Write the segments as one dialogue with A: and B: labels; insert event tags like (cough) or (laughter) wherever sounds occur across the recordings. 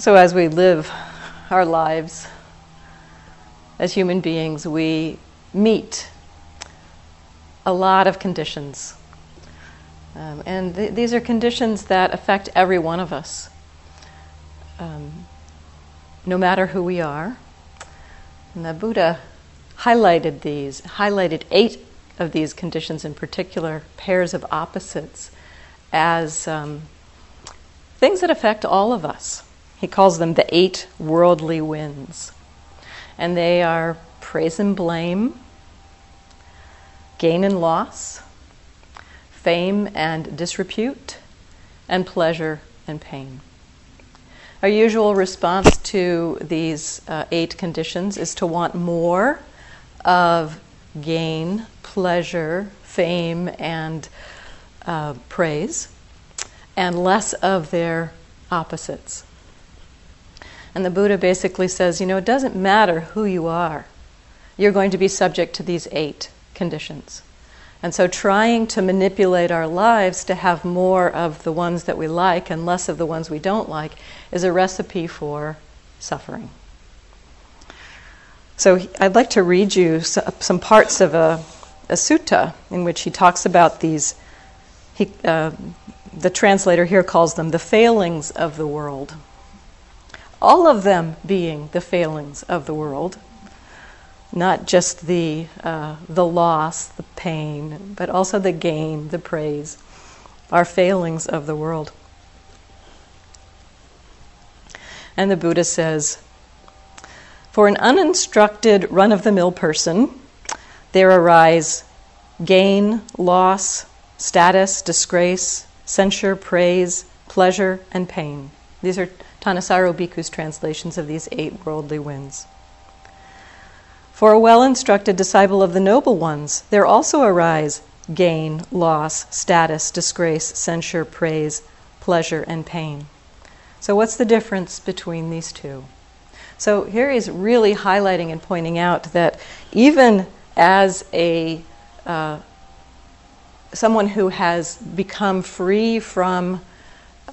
A: So, as we live our lives as human beings, we meet a lot of conditions. Um, and th- these are conditions that affect every one of us, um, no matter who we are. And the Buddha highlighted these, highlighted eight of these conditions in particular, pairs of opposites, as um, things that affect all of us. He calls them the eight worldly winds. And they are praise and blame, gain and loss, fame and disrepute, and pleasure and pain. Our usual response to these uh, eight conditions is to want more of gain, pleasure, fame, and uh, praise, and less of their opposites. And the Buddha basically says, you know, it doesn't matter who you are, you're going to be subject to these eight conditions. And so, trying to manipulate our lives to have more of the ones that we like and less of the ones we don't like is a recipe for suffering. So, I'd like to read you some parts of a, a sutta in which he talks about these. He, uh, the translator here calls them the failings of the world. All of them being the failings of the world not just the, uh, the loss, the pain, but also the gain, the praise, are failings of the world. And the Buddha says, For an uninstructed, run of the mill person, there arise gain, loss, status, disgrace, censure, praise, pleasure, and pain. These are Thanissaro Bhikkhu's translations of these eight worldly winds. For a well instructed disciple of the noble ones, there also arise gain, loss, status, disgrace, censure, praise, pleasure, and pain. So, what's the difference between these two? So, here he's really highlighting and pointing out that even as a uh, someone who has become free from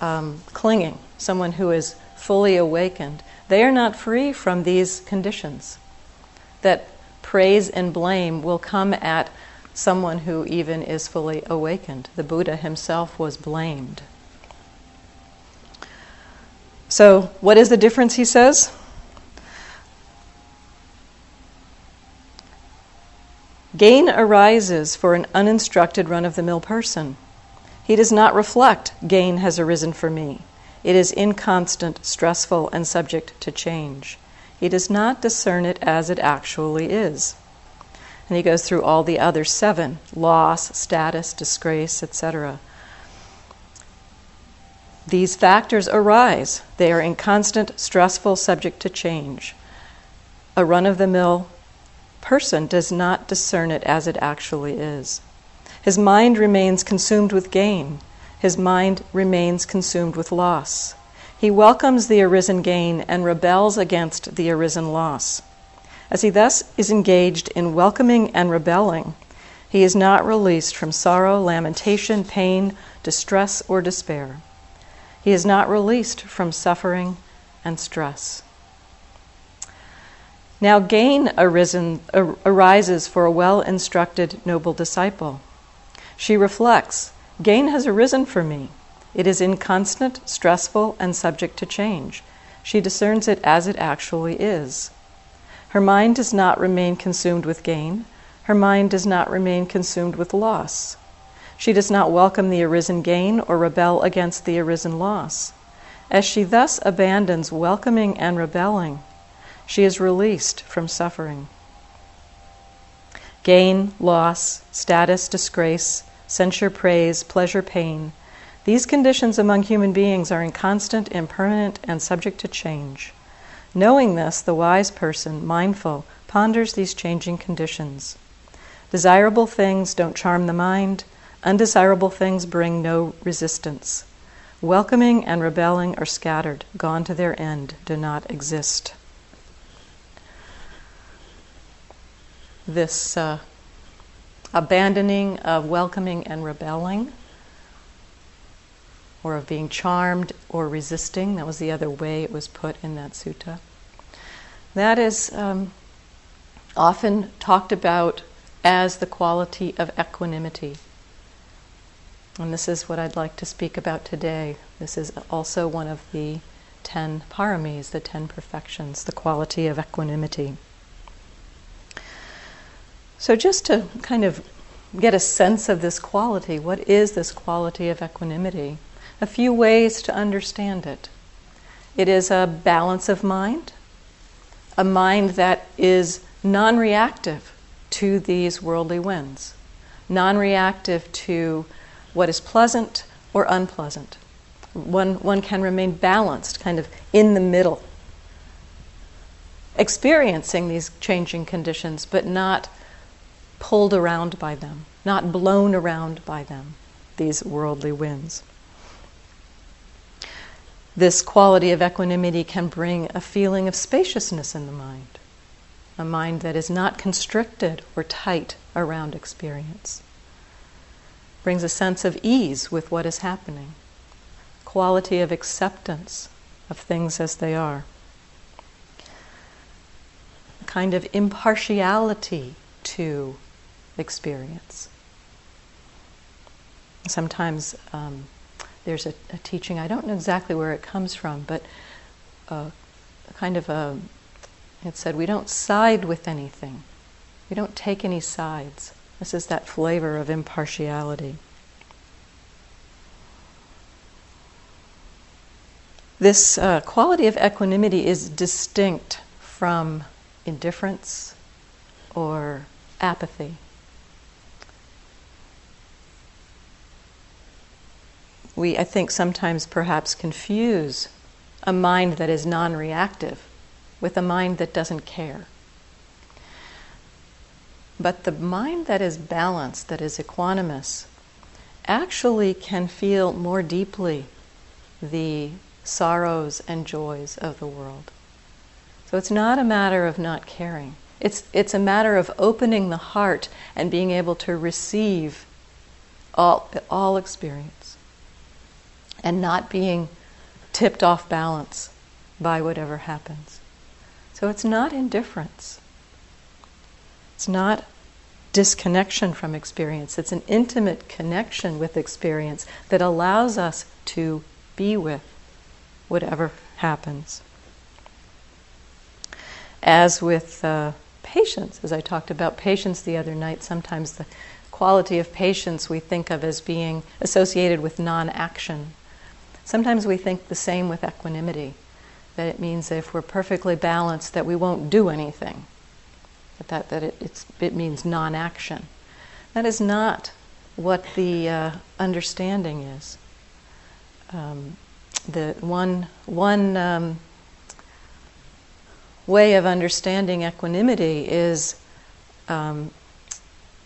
A: um, clinging, someone who is fully awakened, they are not free from these conditions that praise and blame will come at someone who even is fully awakened. The Buddha himself was blamed. So, what is the difference, he says? Gain arises for an uninstructed run of the mill person. He does not reflect, gain has arisen for me. It is inconstant, stressful, and subject to change. He does not discern it as it actually is. And he goes through all the other seven loss, status, disgrace, etc. These factors arise. They are inconstant, stressful, subject to change. A run of the mill person does not discern it as it actually is. His mind remains consumed with gain, his mind remains consumed with loss. He welcomes the arisen gain and rebels against the arisen loss. As he thus is engaged in welcoming and rebelling, he is not released from sorrow, lamentation, pain, distress, or despair. He is not released from suffering and stress. Now, gain arisen, ar- arises for a well instructed, noble disciple. She reflects Gain has arisen for me. It is inconstant, stressful, and subject to change. She discerns it as it actually is. Her mind does not remain consumed with gain. Her mind does not remain consumed with loss. She does not welcome the arisen gain or rebel against the arisen loss. As she thus abandons welcoming and rebelling, she is released from suffering. Gain, loss, status, disgrace, censure, praise, pleasure, pain these conditions among human beings are inconstant, impermanent, and subject to change. Knowing this, the wise person, mindful, ponders these changing conditions. Desirable things don't charm the mind, undesirable things bring no resistance. Welcoming and rebelling are scattered, gone to their end, do not exist. This uh, abandoning of welcoming and rebelling or of being charmed or resisting. That was the other way it was put in that sutta. That is um, often talked about as the quality of equanimity. And this is what I'd like to speak about today. This is also one of the ten paramis, the ten perfections, the quality of equanimity. So, just to kind of get a sense of this quality, what is this quality of equanimity? A few ways to understand it. It is a balance of mind, a mind that is non reactive to these worldly winds, non reactive to what is pleasant or unpleasant. One, one can remain balanced, kind of in the middle, experiencing these changing conditions, but not pulled around by them, not blown around by them, these worldly winds. This quality of equanimity can bring a feeling of spaciousness in the mind, a mind that is not constricted or tight around experience. Brings a sense of ease with what is happening, quality of acceptance of things as they are, a kind of impartiality to experience. Sometimes um, there's a, a, teaching, I don't know exactly where it comes from, but uh, kind of a, it said, we don't side with anything, we don't take any sides. This is that flavor of impartiality. This uh, quality of equanimity is distinct from indifference or apathy. We, I think, sometimes perhaps confuse a mind that is non reactive with a mind that doesn't care. But the mind that is balanced, that is equanimous, actually can feel more deeply the sorrows and joys of the world. So it's not a matter of not caring. It's, it's a matter of opening the heart and being able to receive all, all experience and not being tipped off balance by whatever happens. So it's not indifference. It's not disconnection from experience. It's an intimate connection with experience that allows us to be with whatever happens. As with uh, patience, as I talked about patience the other night, sometimes the quality of patience we think of as being associated with non action Sometimes we think the same with equanimity, that it means that if we're perfectly balanced, that we won't do anything, that, that, that it, it means non action. That is not what the uh, understanding is. Um, the one, one um, way of understanding equanimity is um,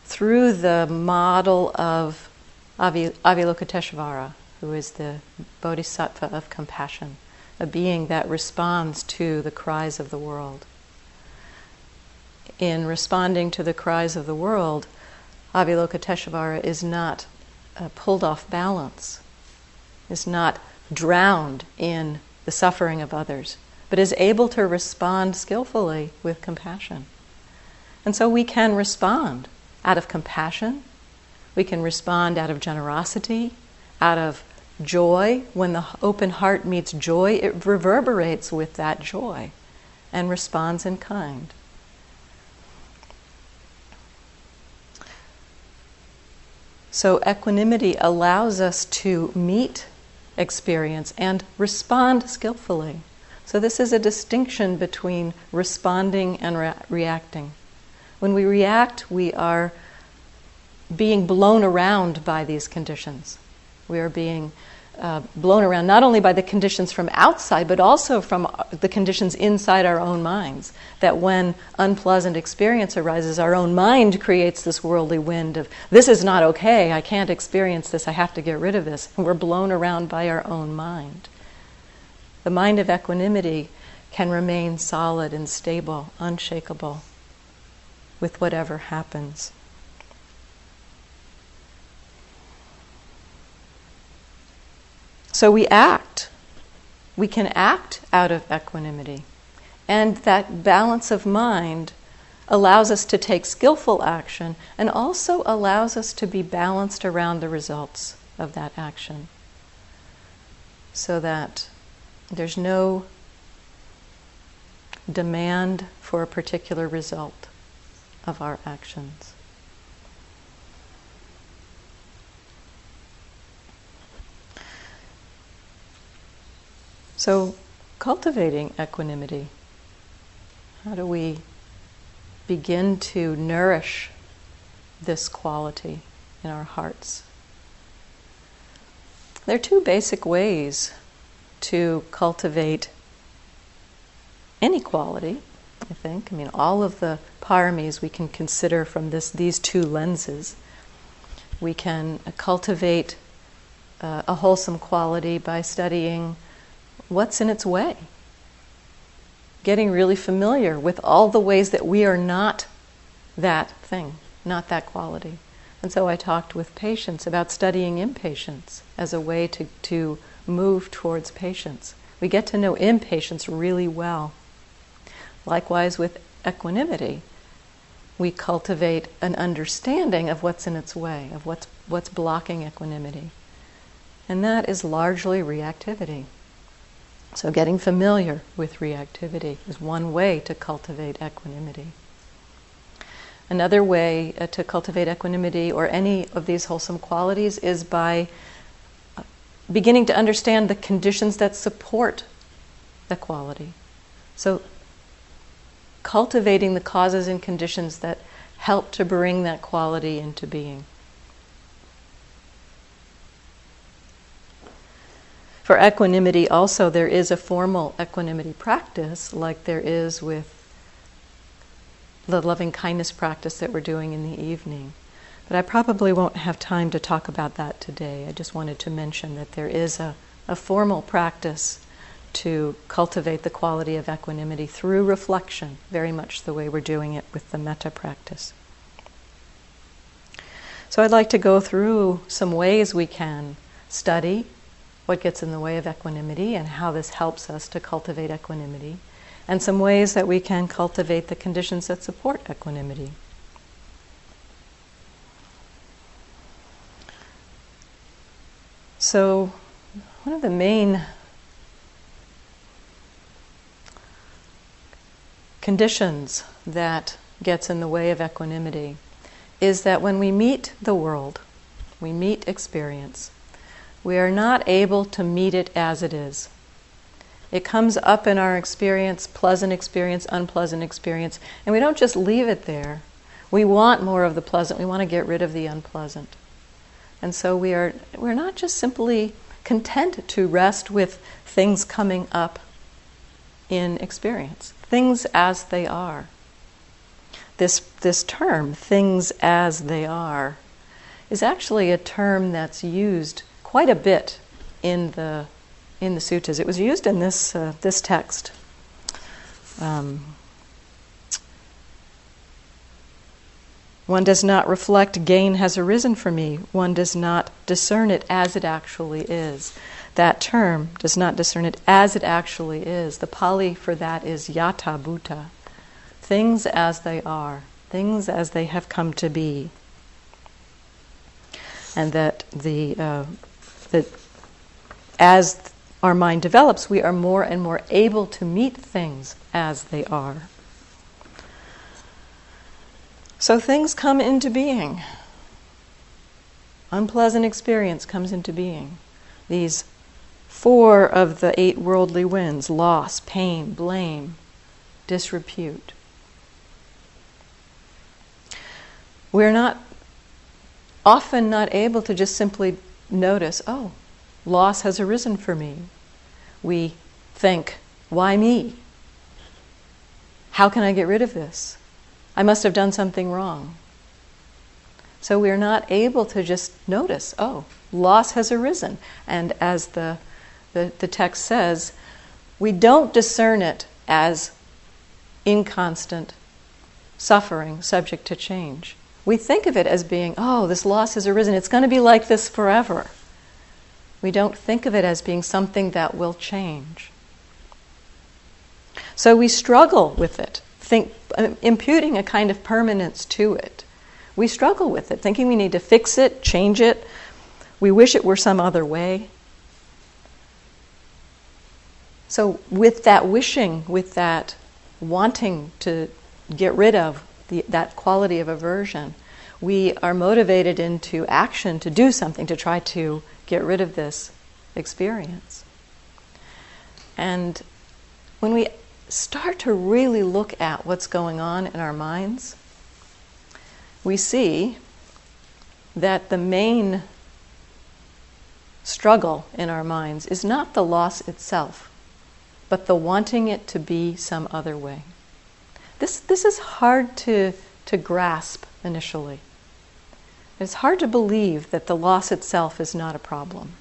A: through the model of Avi, Avalokiteshvara, who is the bodhisattva of compassion, a being that responds to the cries of the world. In responding to the cries of the world, Avalokiteshvara is not uh, pulled off balance, is not drowned in the suffering of others, but is able to respond skillfully with compassion. And so we can respond out of compassion, we can respond out of generosity, out of joy, when the open heart meets joy, it reverberates with that joy and responds in kind. So, equanimity allows us to meet experience and respond skillfully. So, this is a distinction between responding and re- reacting. When we react, we are being blown around by these conditions. We are being uh, blown around not only by the conditions from outside, but also from uh, the conditions inside our own minds. That when unpleasant experience arises, our own mind creates this worldly wind of, this is not okay, I can't experience this, I have to get rid of this. And we're blown around by our own mind. The mind of equanimity can remain solid and stable, unshakable with whatever happens. So we act. We can act out of equanimity. And that balance of mind allows us to take skillful action and also allows us to be balanced around the results of that action. So that there's no demand for a particular result of our actions. So, cultivating equanimity, how do we begin to nourish this quality in our hearts? There are two basic ways to cultivate any quality, I think. I mean, all of the paramis we can consider from this, these two lenses. We can cultivate uh, a wholesome quality by studying what's in its way. Getting really familiar with all the ways that we are not that thing, not that quality. And so I talked with patience about studying impatience as a way to, to move towards patience. We get to know impatience really well. Likewise, with equanimity, we cultivate an understanding of what's in its way, of what's, what's blocking equanimity. And that is largely reactivity. So, getting familiar with reactivity is one way to cultivate equanimity. Another way uh, to cultivate equanimity or any of these wholesome qualities is by uh, beginning to understand the conditions that support the quality. So, cultivating the causes and conditions that help to bring that quality into being. For equanimity, also, there is a formal equanimity practice, like there is with the loving kindness practice that we're doing in the evening. But I probably won't have time to talk about that today. I just wanted to mention that there is a, a formal practice to cultivate the quality of equanimity through reflection, very much the way we're doing it with the metta practice. So I'd like to go through some ways we can study what gets in the way of equanimity and how this helps us to cultivate equanimity, and some ways that we can cultivate the conditions that support equanimity. So, one of the main conditions that gets in the way of equanimity is that when we meet the world, we meet experience, we are not able to meet it as it is. It comes up in our experience, pleasant experience, unpleasant experience, and we don't just leave it there. We want more of the pleasant, we want to get rid of the unpleasant. And so we are we're not just simply content to rest with things coming up in experience, things as they are. This this term, things as they are, is actually a term that's used quite a bit in the in the suttas. It was used in this uh, this text. Um, one does not reflect gain has arisen for me. One does not discern it as it actually is. That term does not discern it as it actually is. The Pali for that is yatha bhuta. Things as they are, things as they have come to be. And that the uh, that as our mind develops, we are more and more able to meet things as they are. So things come into being. Unpleasant experience comes into being. These four of the eight worldly winds loss, pain, blame, disrepute. We're not often not able to just simply notice, oh, loss has arisen for me. We think, why me? How can I get rid of this? I must have done something wrong. So we're not able to just notice, oh, loss has arisen. And as the, the, the text says, we don't discern it as inconstant suffering subject to change. We think of it as being, oh, this loss has arisen. It's going to be like this forever. We don't think of it as being something that will change. So we struggle with it, think, imputing a kind of permanence to it. We struggle with it, thinking we need to fix it, change it. We wish it were some other way. So, with that wishing, with that wanting to get rid of the, that quality of aversion, we are motivated into action to do something to try to get rid of this experience. And when we start to really look at what's going on in our minds, we see that the main struggle in our minds is not the loss itself, but the wanting it to be some other way. This, this is hard to, to grasp initially. It's hard to believe that the loss itself is not a problem.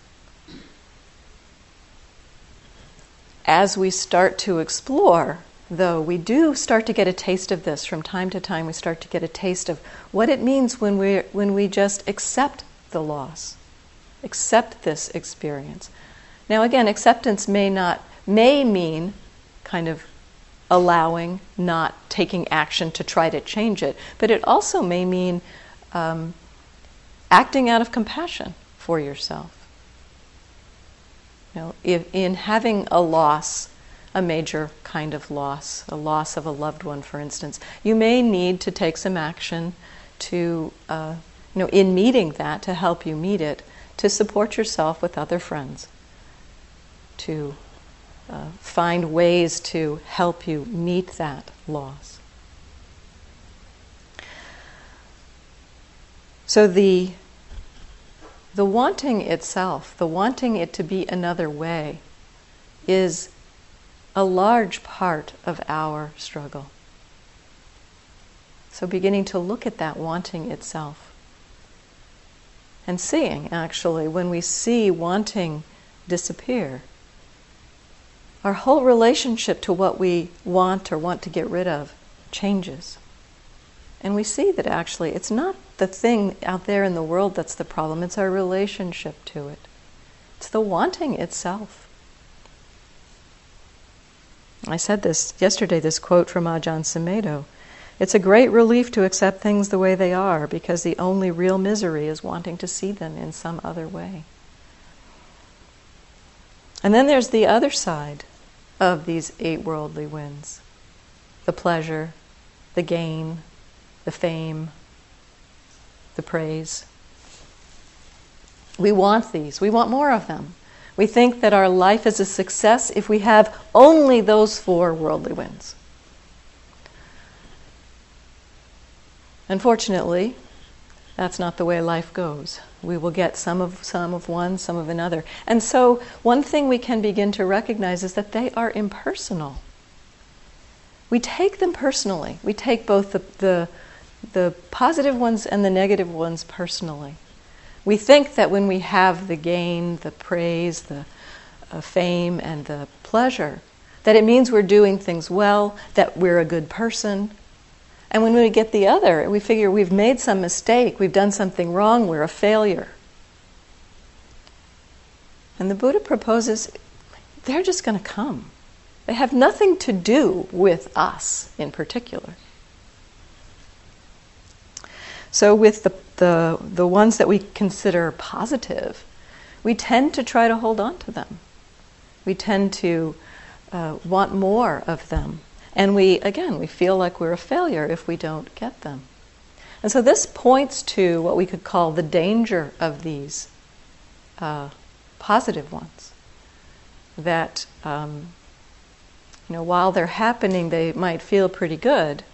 A: As we start to explore, though, we do start to get a taste of this from time to time. We start to get a taste of what it means when we, when we just accept the loss, accept this experience. Now, again, acceptance may not may mean kind of allowing, not taking action to try to change it, but it also may mean um, acting out of compassion for yourself. You know, if, in having a loss, a major kind of loss, a loss of a loved one, for instance, you may need to take some action to, uh, you know, in meeting that, to help you meet it, to support yourself with other friends, to uh, find ways to help you meet that loss. So the the wanting itself, the wanting it to be another way, is a large part of our struggle. So, beginning to look at that wanting itself and seeing, actually, when we see wanting disappear, our whole relationship to what we want or want to get rid of changes. And we see that actually it's not the thing out there in the world that's the problem, it's our relationship to it. It's the wanting itself. I said this yesterday, this quote from Ajahn Sumedho. It's a great relief to accept things the way they are because the only real misery is wanting to see them in some other way. And then there's the other side of these eight worldly winds the pleasure, the gain, the fame, the praise. We want these, we want more of them. We think that our life is a success if we have only those four worldly winds. Unfortunately, that's not the way life goes. We will get some of some of one, some of another. And so one thing we can begin to recognize is that they are impersonal. We take them personally. We take both the, the the positive ones and the negative ones personally. We think that when we have the gain, the praise, the uh, fame, and the pleasure, that it means we're doing things well, that we're a good person. And when we get the other, we figure we've made some mistake, we've done something wrong, we're a failure. And the Buddha proposes they're just going to come. They have nothing to do with us in particular. So, with the, the, the ones that we consider positive, we tend to try to hold on to them. We tend to uh, want more of them. And we, again, we feel like we're a failure if we don't get them. And so this points to what we could call the danger of these uh, positive ones. That, um, you know, while they're happening, they might feel pretty good,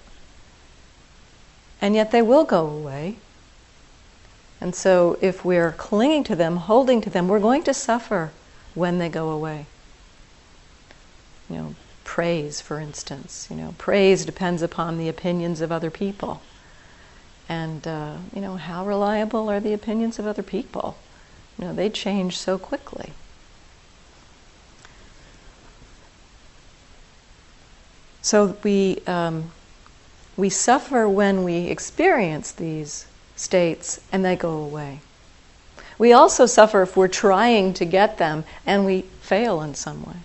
A: and yet they will go away. And so, if we're clinging to them, holding to them, we're going to suffer when they go away. You know, praise, for instance. You know, praise depends upon the opinions of other people. And, uh, you know, how reliable are the opinions of other people? You know, they change so quickly. So we um, we suffer when we experience these states and they go away. We also suffer if we're trying to get them and we fail in some way.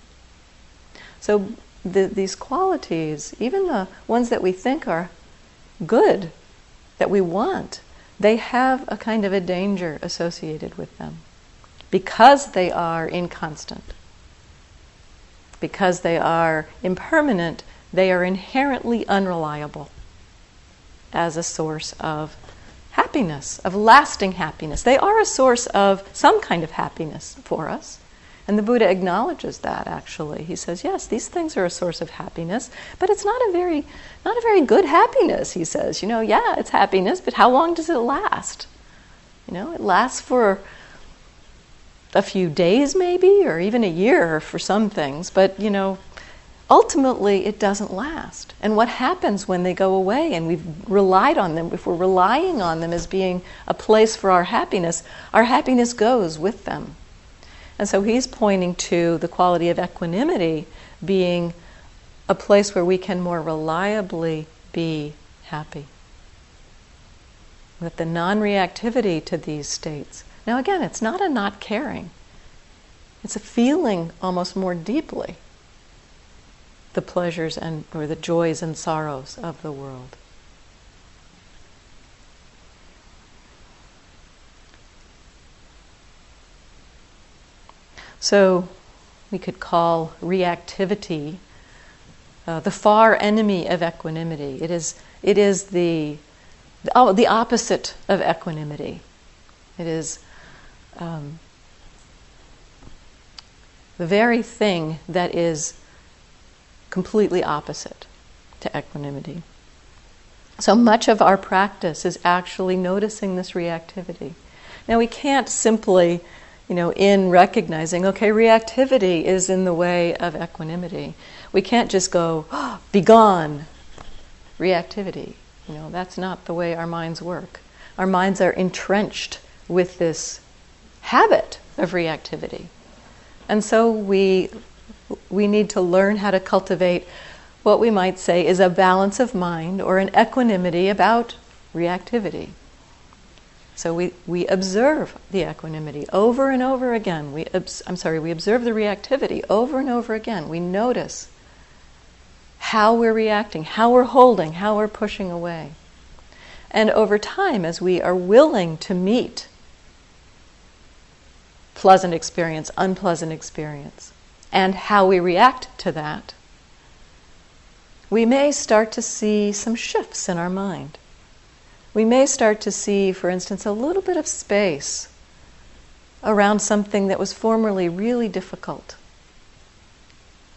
A: So the, these qualities, even the ones that we think are good, that we want, they have a kind of a danger associated with them because they are inconstant. Because they are impermanent, they are inherently unreliable as a source of happiness, of lasting happiness. They are a source of some kind of happiness for us. And the Buddha acknowledges that actually. He says, yes, these things are a source of happiness, but it's not a very not a very good happiness, he says. You know, yeah, it's happiness, but how long does it last? You know, it lasts for a few days maybe or even a year for some things, but you know, ultimately it doesn't last. And what happens when they go away and we've relied on them, if we're relying on them as being a place for our happiness, our happiness goes with them. And so he's pointing to the quality of equanimity being a place where we can more reliably be happy. With the non reactivity to these states. Now, again, it's not a not caring, it's a feeling almost more deeply the pleasures and or the joys and sorrows of the world. So we could call reactivity uh, the far enemy of equanimity. It is, it is the, oh, the opposite of equanimity. It is um, the very thing that is completely opposite to equanimity. So much of our practice is actually noticing this reactivity. Now, we can't simply, you know, in recognizing, okay, reactivity is in the way of equanimity. We can't just go, oh, be gone, reactivity. You know, that's not the way our minds work. Our minds are entrenched with this habit of reactivity. And so we we need to learn how to cultivate what we might say is a balance of mind or an equanimity about reactivity. So we, we observe the equanimity over and over again. We obs- I'm sorry, we observe the reactivity over and over again. We notice how we're reacting, how we're holding, how we're pushing away. And over time, as we are willing to meet pleasant experience, unpleasant experience, and how we react to that, we may start to see some shifts in our mind. We may start to see, for instance, a little bit of space around something that was formerly really difficult.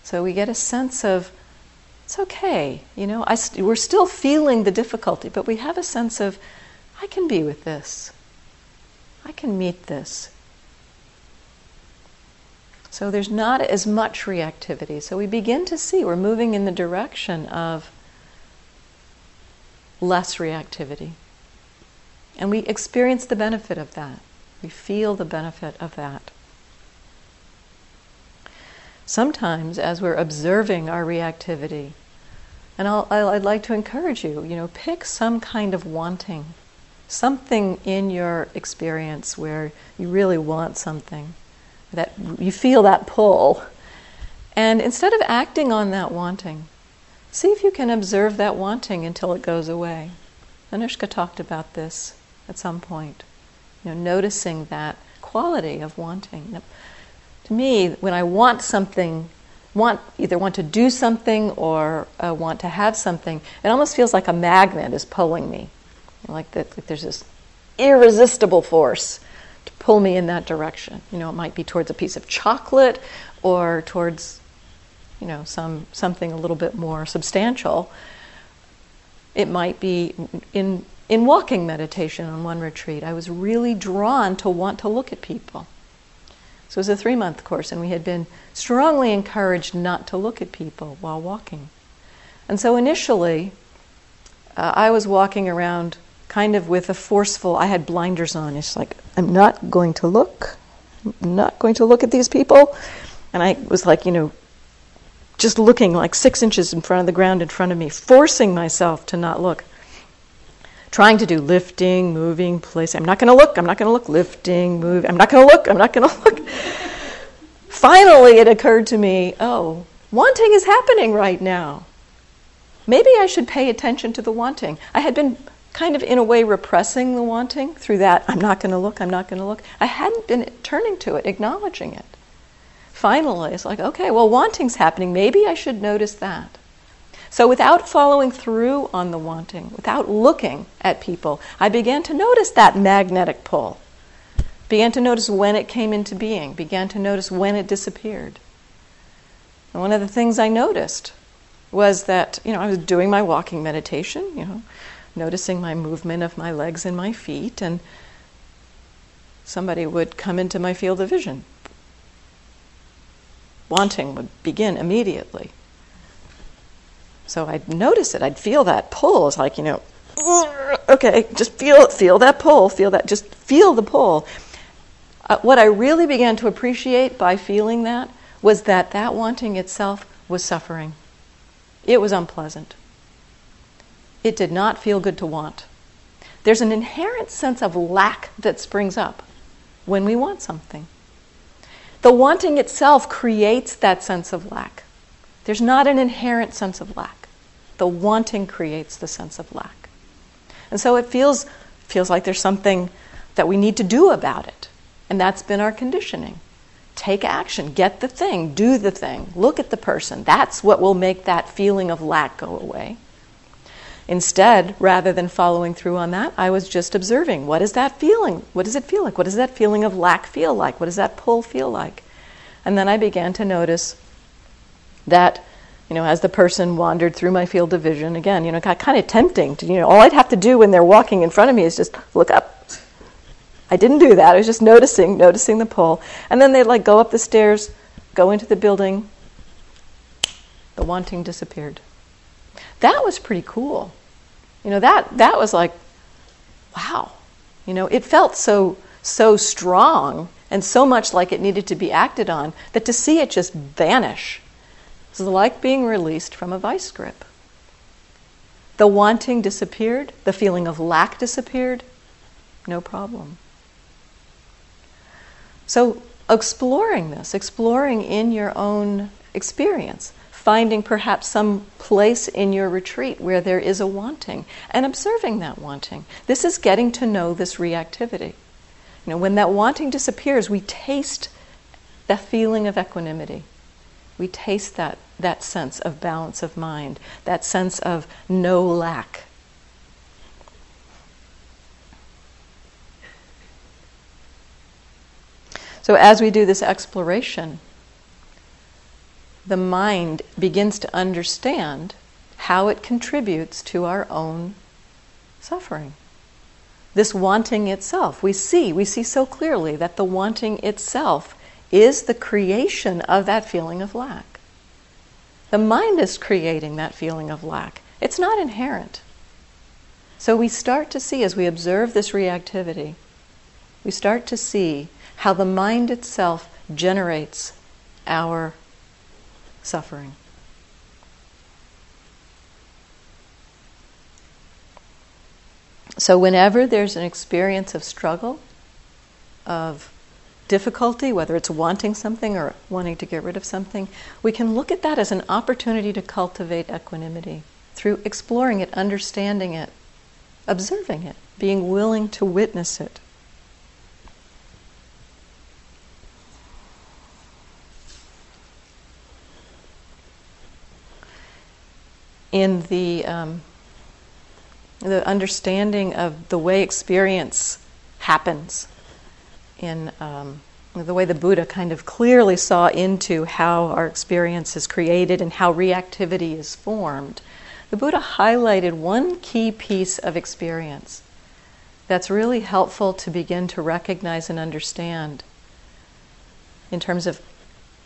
A: So we get a sense of, it's okay, you know, I st- we're still feeling the difficulty, but we have a sense of, I can be with this. I can meet this. So there's not as much reactivity. So we begin to see we're moving in the direction of less reactivity. And we experience the benefit of that. We feel the benefit of that. Sometimes, as we're observing our reactivity, and I'll, I'd like to encourage you, you know, pick some kind of wanting, something in your experience where you really want something that you feel that pull. And instead of acting on that wanting, see if you can observe that wanting until it goes away. Anushka talked about this at some point. You know, noticing that quality of wanting. To me, when I want something, want either want to do something or uh, want to have something, it almost feels like a magnet is pulling me. Like that, like there's this irresistible force to pull me in that direction. You know, it might be towards a piece of chocolate or towards, you know, some something a little bit more substantial. It might be in in walking meditation on one retreat. I was really drawn to want to look at people. So it was a three month course, and we had been strongly encouraged not to look at people while walking. And so initially, uh, I was walking around kind of with a forceful, I had blinders on. It's like, I'm not going to look. I'm not going to look at these people. And I was like, you know, just looking like six inches in front of the ground in front of me, forcing myself to not look. Trying to do lifting, moving, placing. I'm not going to look, I'm not going to look, lifting, move. I'm not going to look, I'm not going (laughs) to look. Finally, it occurred to me oh, wanting is happening right now. Maybe I should pay attention to the wanting. I had been kind of, in a way, repressing the wanting through that I'm not going to look, I'm not going to look. I hadn't been turning to it, acknowledging it. Finally, it's like, okay, well, wanting's happening. Maybe I should notice that. So, without following through on the wanting, without looking at people, I began to notice that magnetic pull. Began to notice when it came into being, began to notice when it disappeared. And one of the things I noticed was that, you know, I was doing my walking meditation, you know, noticing my movement of my legs and my feet, and somebody would come into my field of vision. Wanting would begin immediately. So I'd notice it. I'd feel that pull. It's like, you know, (laughs) okay, just feel feel that pull, feel that, just feel the pull. Uh, what I really began to appreciate by feeling that was that that wanting itself was suffering. It was unpleasant. It did not feel good to want. There's an inherent sense of lack that springs up when we want something. The wanting itself creates that sense of lack. There's not an inherent sense of lack. The wanting creates the sense of lack. And so it feels, feels like there's something that we need to do about it. And that's been our conditioning. Take action, get the thing, do the thing, look at the person. That's what will make that feeling of lack go away. Instead, rather than following through on that, I was just observing what is that feeling? What does it feel like? What does that feeling of lack feel like? What does that pull feel like? And then I began to notice that you know, as the person wandered through my field of vision, again, you know, got kind of tempting to, you know, all I'd have to do when they're walking in front of me is just look up. I didn't do that. I was just noticing, noticing the pull. And then they'd like go up the stairs, go into the building. The wanting disappeared. That was pretty cool. You know, that that was like, wow. You know, it felt so so strong and so much like it needed to be acted on that to see it just vanish it's like being released from a vice grip. The wanting disappeared, the feeling of lack disappeared, no problem. So, exploring this, exploring in your own experience, finding perhaps some place in your retreat where there is a wanting and observing that wanting. This is getting to know this reactivity. You know, when that wanting disappears, we taste the feeling of equanimity we taste that, that sense of balance of mind, that sense of no lack. So, as we do this exploration, the mind begins to understand how it contributes to our own suffering. This wanting itself, we see, we see so clearly that the wanting itself is the creation of that feeling of lack. The mind is creating that feeling of lack. It's not inherent. So we start to see, as we observe this reactivity, we start to see how the mind itself generates our suffering. So, whenever there's an experience of struggle, of difficulty, whether it's wanting something or wanting to get rid of something, we can look at that as an opportunity to cultivate equanimity through exploring it, understanding it, observing it, being willing to witness it. In the um, the understanding of the way experience happens in um, the way the Buddha kind of clearly saw into how our experience is created and how reactivity is formed, the Buddha highlighted one key piece of experience that's really helpful to begin to recognize and understand in terms of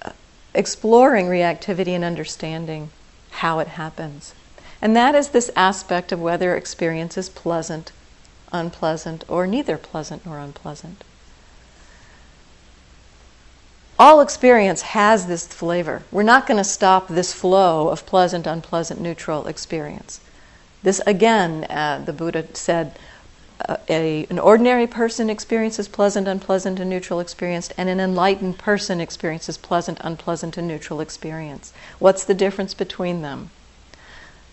A: uh, exploring reactivity and understanding how it happens. And that is this aspect of whether experience is pleasant, unpleasant, or neither pleasant nor unpleasant all experience has this flavor. We're not going to stop this flow of pleasant, unpleasant, neutral experience. This again, uh, the Buddha said, uh, a, an ordinary person experiences pleasant, unpleasant, and neutral experience, and an enlightened person experiences pleasant, unpleasant, and neutral experience. What's the difference between them?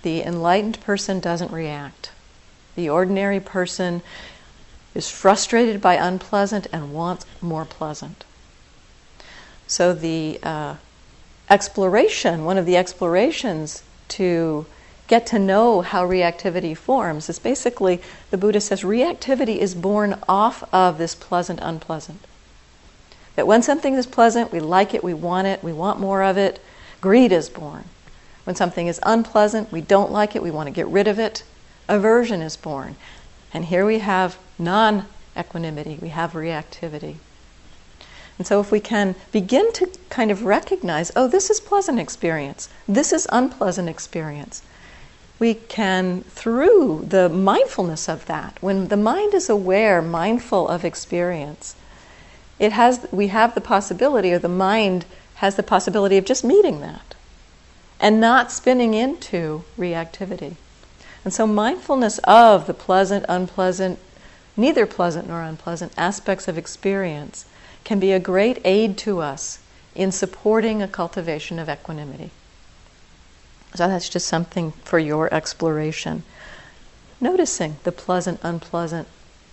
A: The enlightened person doesn't react. The ordinary person is frustrated by unpleasant and wants more pleasant. So the uh, exploration, one of the explorations to get to know how reactivity forms is basically the Buddha says reactivity is born off of this pleasant, unpleasant. That when something is pleasant, we like it, we want it, we want more of it. Greed is born. When something is unpleasant, we don't like it, we want to get rid of it. Aversion is born. And here we have non equanimity, we have reactivity. And so, if we can begin to kind of recognize, oh, this is pleasant experience, this is unpleasant experience, we can, through the mindfulness of that, when the mind is aware, mindful of experience, it has, we have the possibility, or the mind has the possibility of just meeting that and not spinning into reactivity. And so, mindfulness of the pleasant, unpleasant, neither pleasant nor unpleasant aspects of experience can be a great aid to us in supporting a cultivation of equanimity. So that's just something for your exploration. Noticing the pleasant, unpleasant,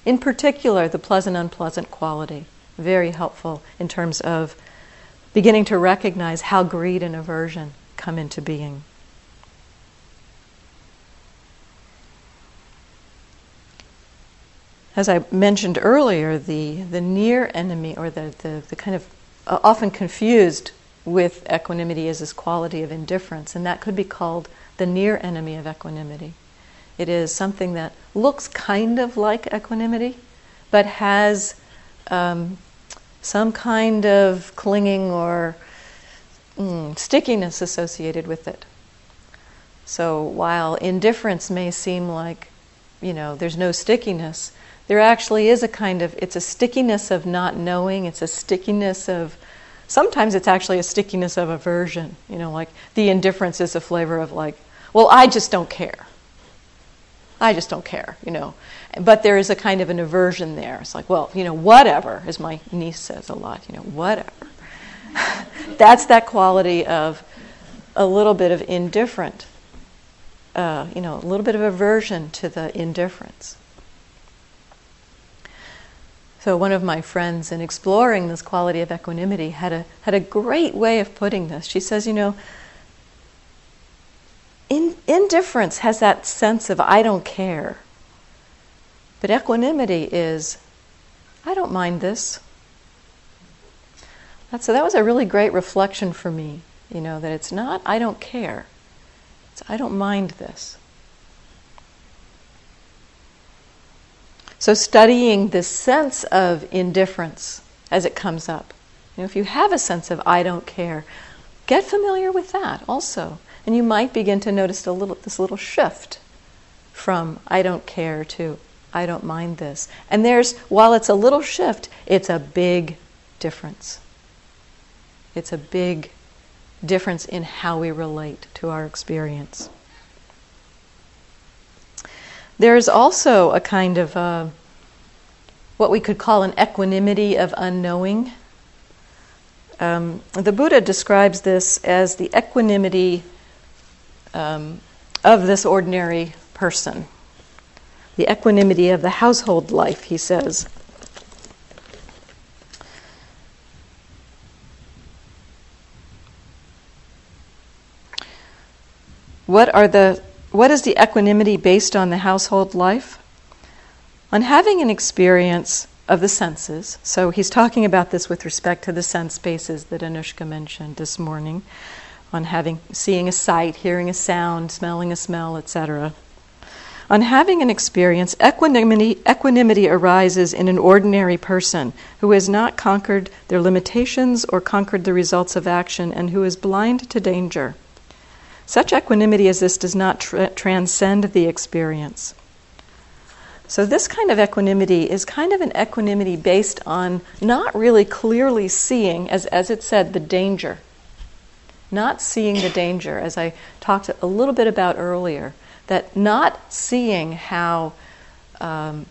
A: in particular, the pleasant, unpleasant quality. Very helpful in terms of beginning to recognize how greed and aversion come into being. As I mentioned earlier, the, the near enemy, or the, the, the kind of uh, often confused with equanimity is this quality of indifference, and that could be called the near enemy of equanimity. It is something that looks kind of like equanimity, but has um, some kind of clinging or mm, stickiness associated with it. So while indifference may seem like, you know, there's no stickiness, there actually is a kind of, it's a stickiness of not knowing, it's a stickiness of Sometimes it's actually a stickiness of aversion. You know, like the indifference is a flavor of like, well, I just don't care. I just don't care, you know. But there is a kind of an aversion there. It's like, well, you know, whatever, as my niece says a lot, you know, whatever. (laughs) That's that quality of a little bit of indifferent, uh, you know, a little bit of aversion to the indifference. So one of my friends, in exploring this quality of equanimity, had a had a great way of putting this. She says, you know, in, indifference has that sense of I don't care, but equanimity is I don't mind this. That, so that was a really great reflection for me. You know that it's not I don't care, it's I don't mind this. So, studying this sense of indifference as it comes up. You know, if you have a sense of I don't care, get familiar with that also. And you might begin to notice a little, this little shift from I don't care to I don't mind this. And there's, while it's a little shift, it's a big difference. It's a big difference in how we relate to our experience. There's also a kind of uh, what we could call an equanimity of unknowing. Um, the Buddha describes this as the equanimity um, of this ordinary person, the equanimity of the household life, he says. What are the what is the equanimity based on the household life? On having an experience of the senses, so he's talking about this with respect to the sense spaces that Anushka mentioned this morning, on having seeing a sight, hearing a sound, smelling a smell, etc. On having an experience, equanimity, equanimity arises in an ordinary person who has not conquered their limitations or conquered the results of action and who is blind to danger. Such equanimity as this does not tra- transcend the experience. So, this kind of equanimity is kind of an equanimity based on not really clearly seeing, as, as it said, the danger. Not seeing the danger, as I talked a little bit about earlier, that not seeing how um,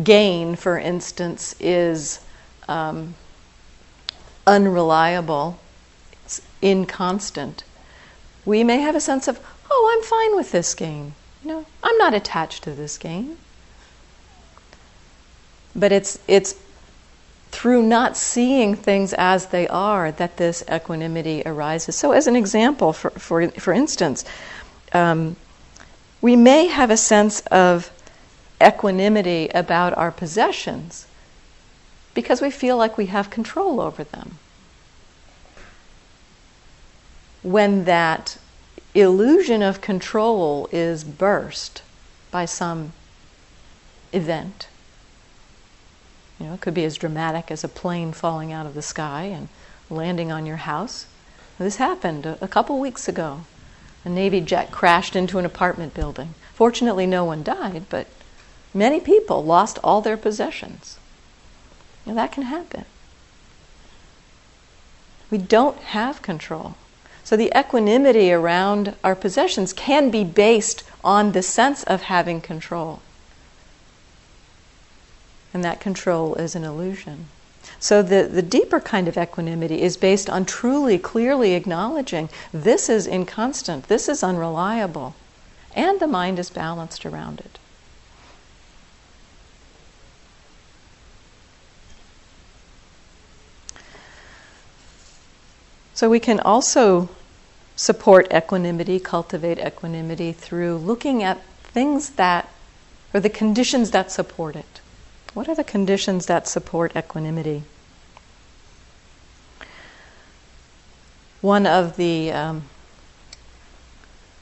A: gain, for instance, is um, unreliable, inconstant, we may have a sense of, oh, I'm fine with this gain. You know, I'm not attached to this gain. But it's it's through not seeing things as they are that this equanimity arises. So, as an example, for for for instance, um, we may have a sense of equanimity about our possessions because we feel like we have control over them. When that illusion of control is burst by some event, you know, it could be as dramatic as a plane falling out of the sky and landing on your house. This happened a, couple weeks ago. A Navy jet crashed into an apartment building. Fortunately, no one died, but many people lost all their possessions. You know, that can happen. We don't have control. So the equanimity around our possessions can be based on the sense of having control. And that control is an illusion. So the, the deeper kind of equanimity is based on truly, clearly acknowledging this is inconstant, this is unreliable, and the mind is balanced around it. So we can also support equanimity, cultivate equanimity through looking at things that, or the conditions that support it. What are the conditions that support equanimity? One of the um,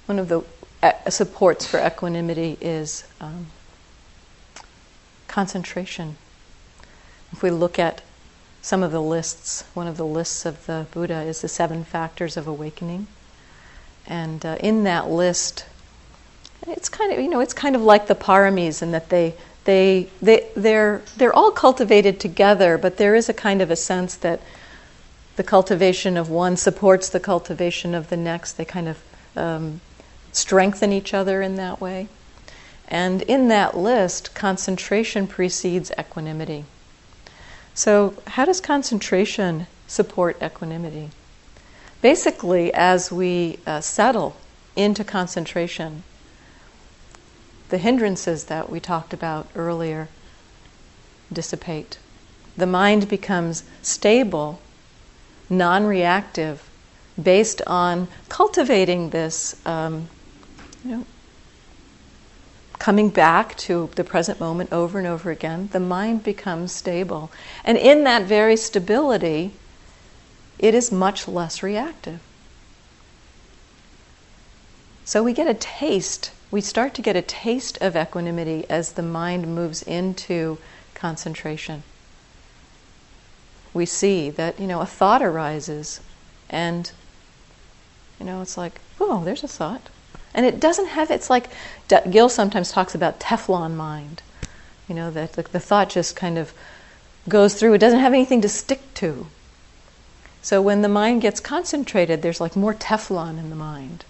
A: one of the uh, supports for equanimity is um, concentration. If we look at some of the lists, one of the lists of the Buddha is the seven factors of awakening, and uh, in that list, it's kind of you know it's kind of like the paramis in that they they, they, they're, they're all cultivated together, but there is a kind of a sense that the cultivation of one supports the cultivation of the next. They kind of um, strengthen each other in that way. And in that list, concentration precedes equanimity. So, how does concentration support equanimity? Basically, as we uh, settle into concentration, the hindrances that we talked about earlier dissipate. The mind becomes stable, non reactive, based on cultivating this, um, you know, coming back to the present moment over and over again. The mind becomes stable. And in that very stability, it is much less reactive. So we get a taste we start to get a taste of equanimity as the mind moves into concentration. We see that, you know, a thought arises and, you know, it's like, oh, there's a thought. And it doesn't have, it's like, Gil sometimes talks about Teflon mind. You know, that the, the thought just kind of goes through, it doesn't have anything to stick to. So when the mind gets concentrated, there's like more Teflon in the mind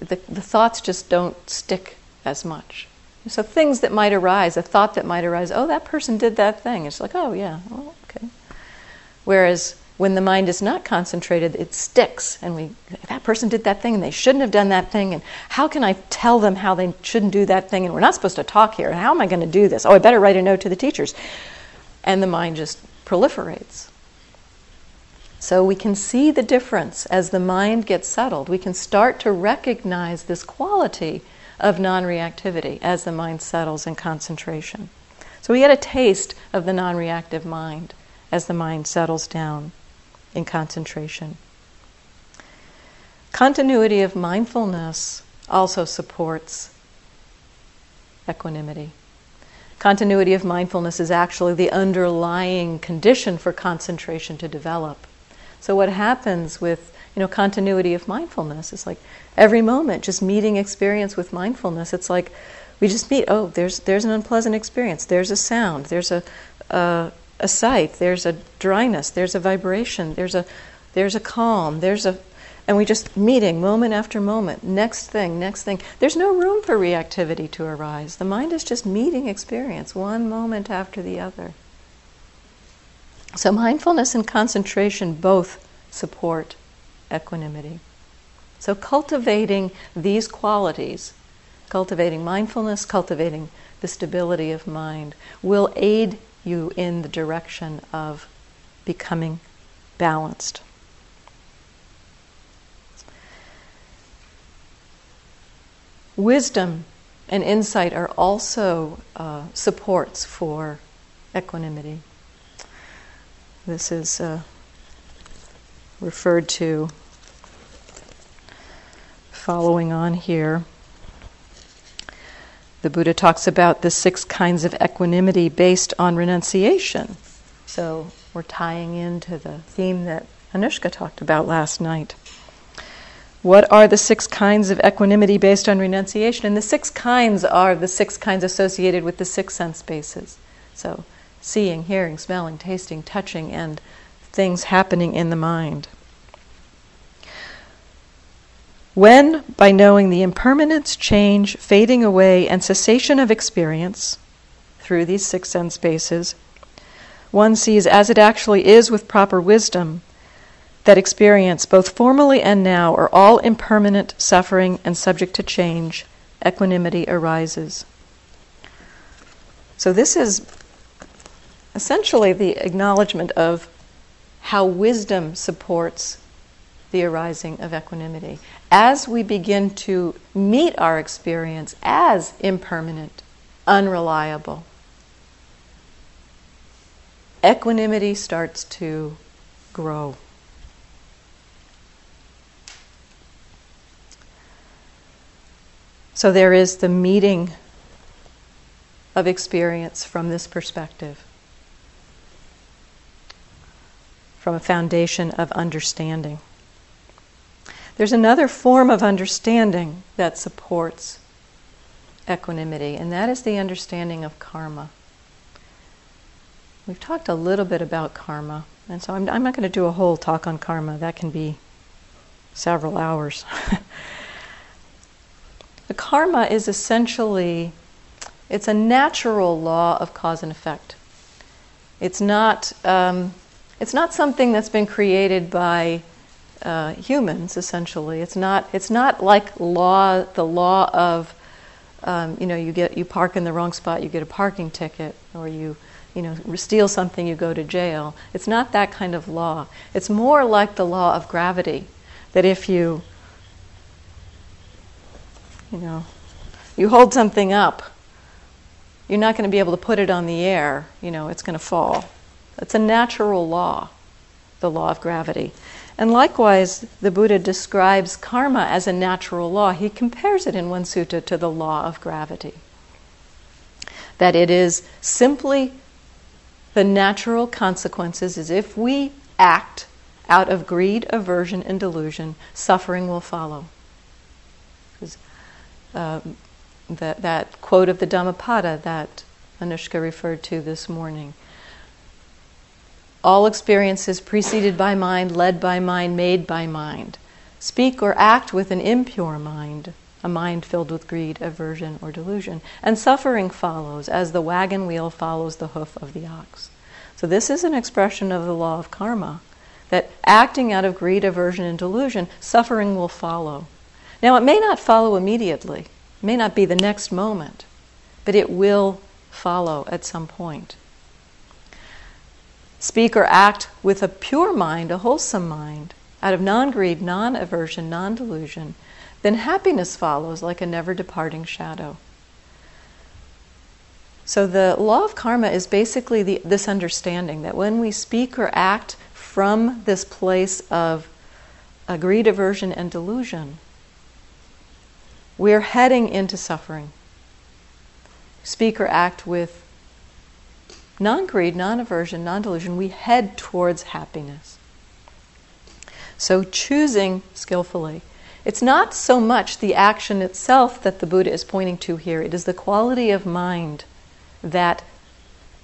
A: the, the thoughts just don't stick as much. So things that might arise, a thought that might arise, oh, that person did that thing. It's like, oh, yeah, oh, okay. Whereas when the mind is not concentrated, it sticks, and we that person did that thing, and they shouldn't have done that thing, and how can I tell them how they shouldn't do that thing? And we're not supposed to talk here. And how am I going to do this? Oh, I better write a note to the teachers, and the mind just proliferates. So we can see the difference as the mind gets settled. We can start to recognize this quality of non reactivity as the mind settles in concentration. So we get a taste of the non reactive mind as the mind settles down in concentration. Continuity of mindfulness also supports equanimity. Continuity of mindfulness is actually the underlying condition for concentration to develop. So what happens with you know continuity of mindfulness is like every moment just meeting experience with mindfulness. It's like we just meet. Oh, there's there's an unpleasant experience. There's a sound. There's a a, a sight. There's a dryness. There's a vibration. There's a there's a calm. There's a and we just meeting moment after moment, next thing, next thing. There's no room for reactivity to arise. The mind is just meeting experience, one moment after the other. So, mindfulness and concentration both support equanimity. So, cultivating these qualities, cultivating mindfulness, cultivating the stability of mind, will aid you in the direction of becoming balanced. Wisdom and insight are also uh, supports for equanimity. This is uh, referred to following on here. The Buddha talks about the six kinds of equanimity based on renunciation. So we're tying into the theme that Anushka talked about last night. What are the six kinds of equanimity based on renunciation? And the six kinds are the six kinds associated with the six sense bases. So, seeing, hearing, smelling, tasting, touching, and things happening in the mind. When, by knowing the impermanence, change, fading away, and cessation of experience through these six sense bases, one sees as it actually is with proper wisdom that experience, both formally and now, are all impermanent, suffering, and subject to change, equanimity arises. So, this is essentially the acknowledgement of how wisdom supports the arising of equanimity. As we begin to meet our experience as impermanent, unreliable, equanimity starts to grow. So there is the meeting of experience from this perspective, from a foundation of understanding. There's another form of understanding that supports equanimity, and that is the understanding of karma. We've talked a little bit about karma, and so I'm, I'm not going to do a whole talk on karma. That can be several hours. (laughs) The karma is essentially it's a natural law of cause and effect. It's not um, it's not something that's been created by uh, humans. Essentially, it's not it's not like law the law of um, you know you get you park in the wrong spot you get a parking ticket or you you know steal something you go to jail. It's not that kind of law. It's more like the law of gravity that if you you know, you hold something up, you're not going to be able to put it on the air, you know, it's going to fall. It's a natural law, the law of gravity. And likewise, the Buddha describes karma as a natural law. He compares it in one sutta to the law of gravity. That it is simply the natural consequences is if we act out of greed, aversion, and delusion, suffering will follow. Um, that, that quote of the Dhammapada that Anushka referred to this morning. All experiences preceded by mind, led by mind, made by mind. Speak or act with an impure mind, a mind filled with greed, aversion, or delusion. And suffering follows as the wagon wheel follows the hoof of the ox. So, this is an expression of the law of karma that acting out of greed, aversion, and delusion, suffering will follow. Now, it may not follow immediately, it may not be the next moment, but it will follow at some point. Speak or act with a pure mind, a wholesome mind, out of non greed, non aversion, non delusion, then happiness follows like a never departing shadow. So, the law of karma is basically the, this understanding that when we speak or act from this place of greed, aversion, and delusion, we're heading into suffering. Speak or act with non greed, non aversion, non delusion, we head towards happiness. So, choosing skillfully. It's not so much the action itself that the Buddha is pointing to here, it is the quality of mind that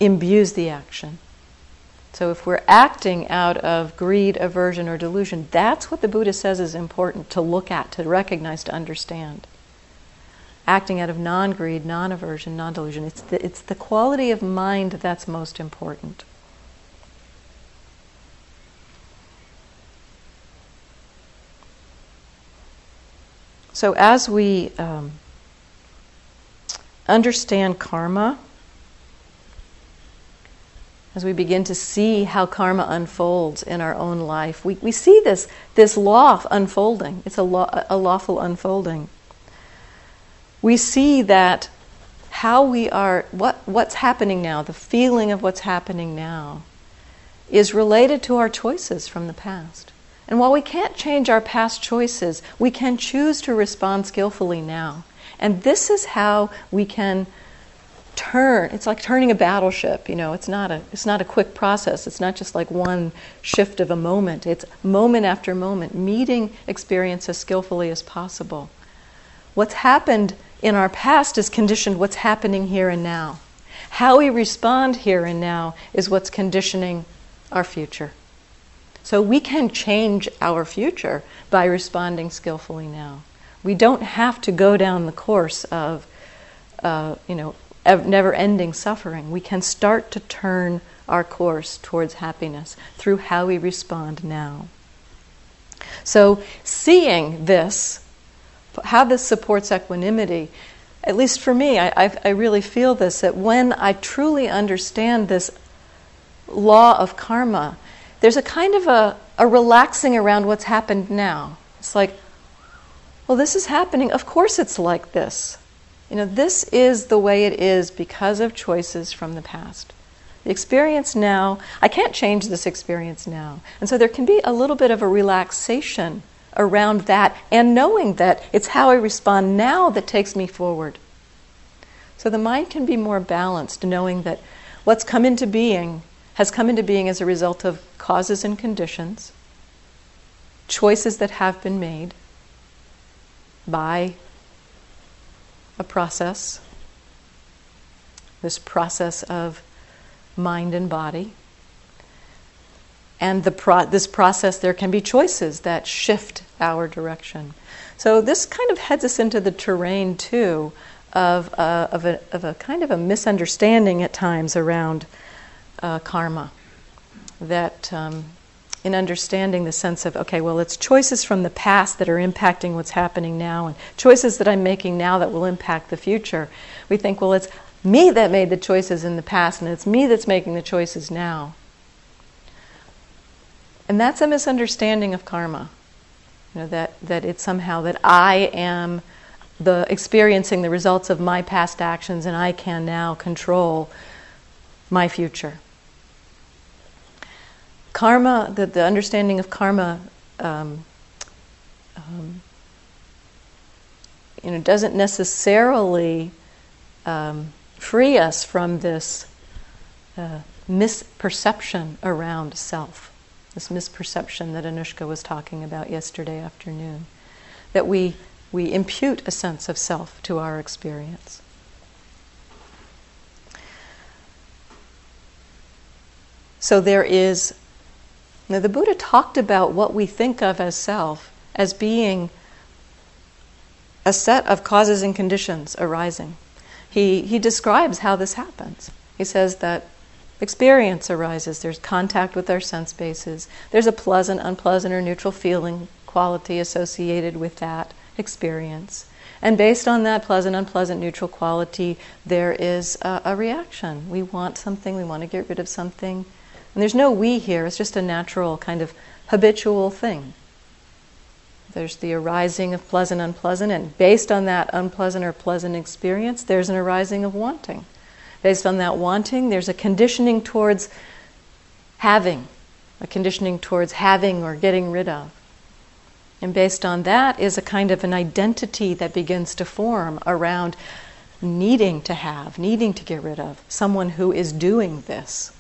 A: imbues the action. So if we're acting out of greed, aversion, or delusion, that's what the Buddha says is important to look at, to recognize, to understand. Acting out of non greed, non aversion, non delusion. It's the, it's the quality of mind that's most important. So as we um, understand karma, as we begin to see how karma unfolds in our own life, we, we see this, this law unfolding. It's a, law, a lawful unfolding. We see that how we are, what, what's happening now, the feeling of what's happening now, is related to our choices from the past. And while we can't change our past choices, we can choose to respond skillfully now. And this is how we can turn it's like turning a battleship you know it's not a it's not a quick process it's not just like one shift of a moment it's moment after moment meeting experience as skillfully as possible what's happened in our past is conditioned what's happening here and now how we respond here and now is what's conditioning our future so we can change our future by responding skillfully now we don't have to go down the course of uh, you know never ending suffering. We can start to turn our course towards happiness through how we respond now. So, seeing this, how this supports equanimity, at least for me, I, I, I really feel this that when I truly understand this law of karma, there's a kind of a, a relaxing around what's happened now. It's like, well, this is happening. Of course, it's like this. You know, this is the way it is because of choices from the past. The experience now, I can't change this experience now. And so there can be a little bit of a relaxation around that and knowing that it's how I respond now that takes me forward. So the mind can be more balanced, knowing that what's come into being has come into being as a result of causes and conditions, choices that have been made by a process, this process of mind and body. And the pro- this process, there can be choices that shift our direction. So this kind of heads us into the terrain too of, uh, of, a, of a kind of a misunderstanding at times around uh, karma. That um, in understanding the sense of, okay, well, it's choices from the past that are impacting what's happening now, and choices that I'm making now that will impact the future. We think, well, it's me that made the choices in the past, and it's me that's making the choices now. And that's a misunderstanding of karma. You know, that, that it's somehow that I am the experiencing the results of my past actions and I can now control my future karma, the, the understanding of karma, um, um, you know, doesn't necessarily um, free us from this uh, misperception around self, this misperception that Anushka was talking about yesterday afternoon, that we we impute a sense of self to our experience. So there is now, the Buddha talked about what we think of as self as being a set of causes and conditions arising. He, he describes how this happens. He says that experience arises, there's contact with our sense bases, there's a pleasant, unpleasant, or neutral feeling quality associated with that experience. And based on that pleasant, unpleasant, neutral quality, there is a, a reaction. We want something, we want to get rid of something, and there's no we here, it's just a natural kind of habitual thing. There's the arising of pleasant, unpleasant, and based on that unpleasant or pleasant experience, there's an arising of wanting. Based on that wanting, there's a conditioning towards having, a conditioning towards having or getting rid of. And based on that is a kind of an identity that begins to form around needing to have, needing to get rid of, someone who is doing this.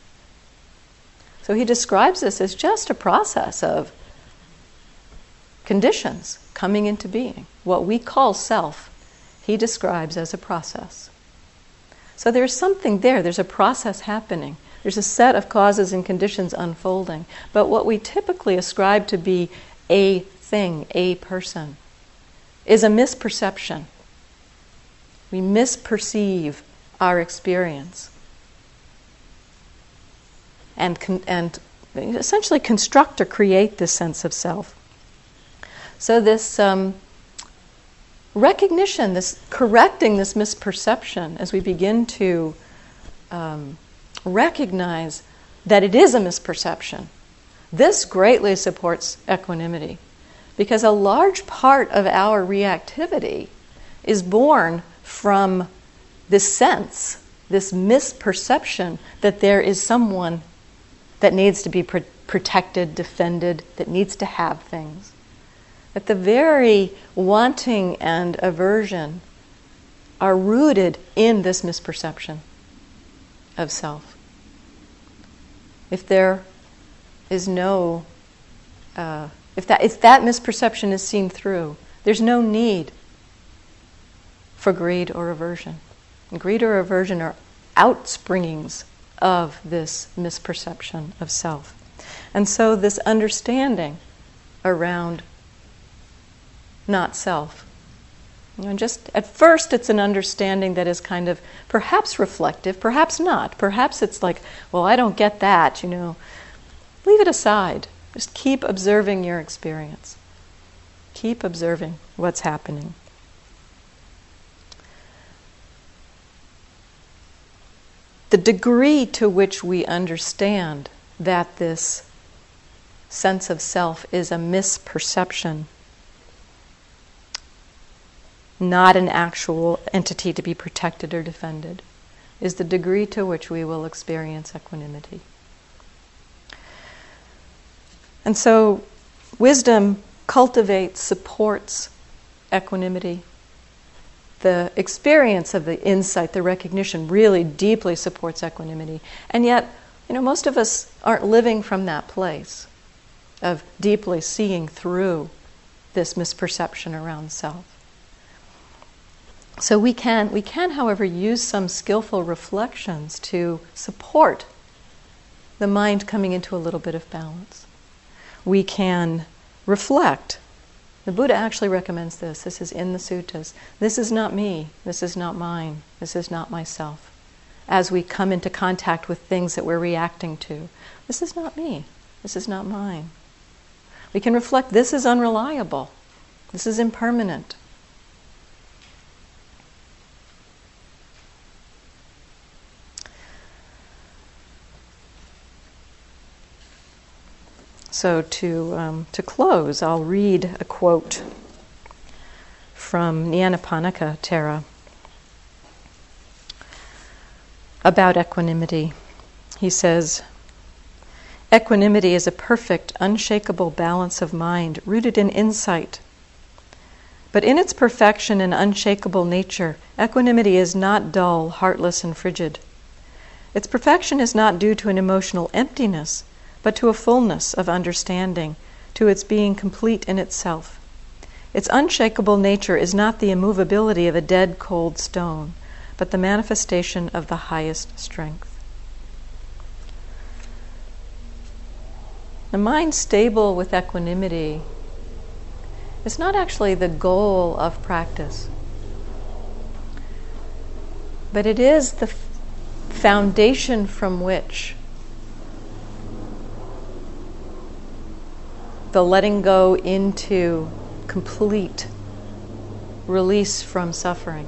A: So he describes this as just a process of conditions coming into being. What we call self, he describes as a process. So there's something there, there's a process happening There's a set of causes and conditions unfolding. But what we typically ascribe to be a thing, a person, is a misperception. We misperceive our experience and, con- and essentially construct or create this sense of self. So, this um, recognition, this correcting this misperception as we begin to um, recognize that it is a misperception, this greatly supports equanimity because a large part of our reactivity is born from this sense, this misperception that there is someone that needs to be pr- protected, defended, that needs to have things. That the very wanting and aversion are rooted in this misperception of self. If there is no, uh, if, that, if that misperception is seen through, there's no need for greed or aversion. And greed or aversion are outspringings of this misperception of self. And so, this understanding around not self. And just at first, it's an understanding that is kind of perhaps reflective, perhaps not. Perhaps it's like, well, I don't get that, you know. Leave it aside. Just keep observing your experience. Keep observing what's happening. the degree to which we understand that this sense of self is a misperception, not an actual entity to be protected or defended, is the degree to which we will experience equanimity. And so, wisdom cultivates, supports equanimity the experience of the insight, the recognition, really deeply supports equanimity. And yet, you know, most of us aren't living from that place of deeply seeing through this misperception around self. So we can, we can, however, use some skillful reflections to support the mind coming into a little bit of balance. We can reflect the Buddha actually recommends this. This is in the suttas. This is not me. This is not mine. This is not myself. As we come into contact with things that we're reacting to, this is not me. This is not mine. We can reflect this is unreliable. This is impermanent. So, to, um, to close, I'll read a quote from Nyanaponika Thera about equanimity. He says, Equanimity is a perfect, unshakable balance of mind rooted in insight. But in its perfection and unshakable nature, equanimity is not dull, heartless, and frigid. Its perfection is not due to an emotional emptiness but to a fullness of understanding, to its being complete in itself. Its unshakable nature is not the immovability of a dead, cold stone, but the manifestation of the highest strength. A mind stable with equanimity is not actually the goal of practice, but it is the foundation from which the letting go into complete release from suffering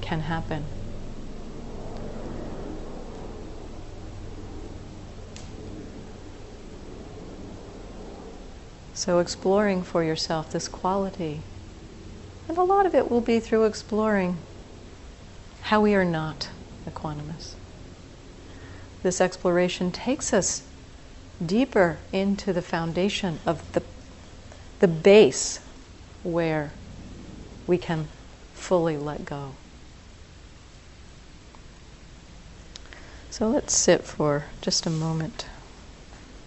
A: can happen. So, exploring for yourself this quality, and a lot of it will be through exploring how we are not equanimous. This exploration takes us deeper into the foundation of the, the base where we can fully let go. So let's sit for just a moment.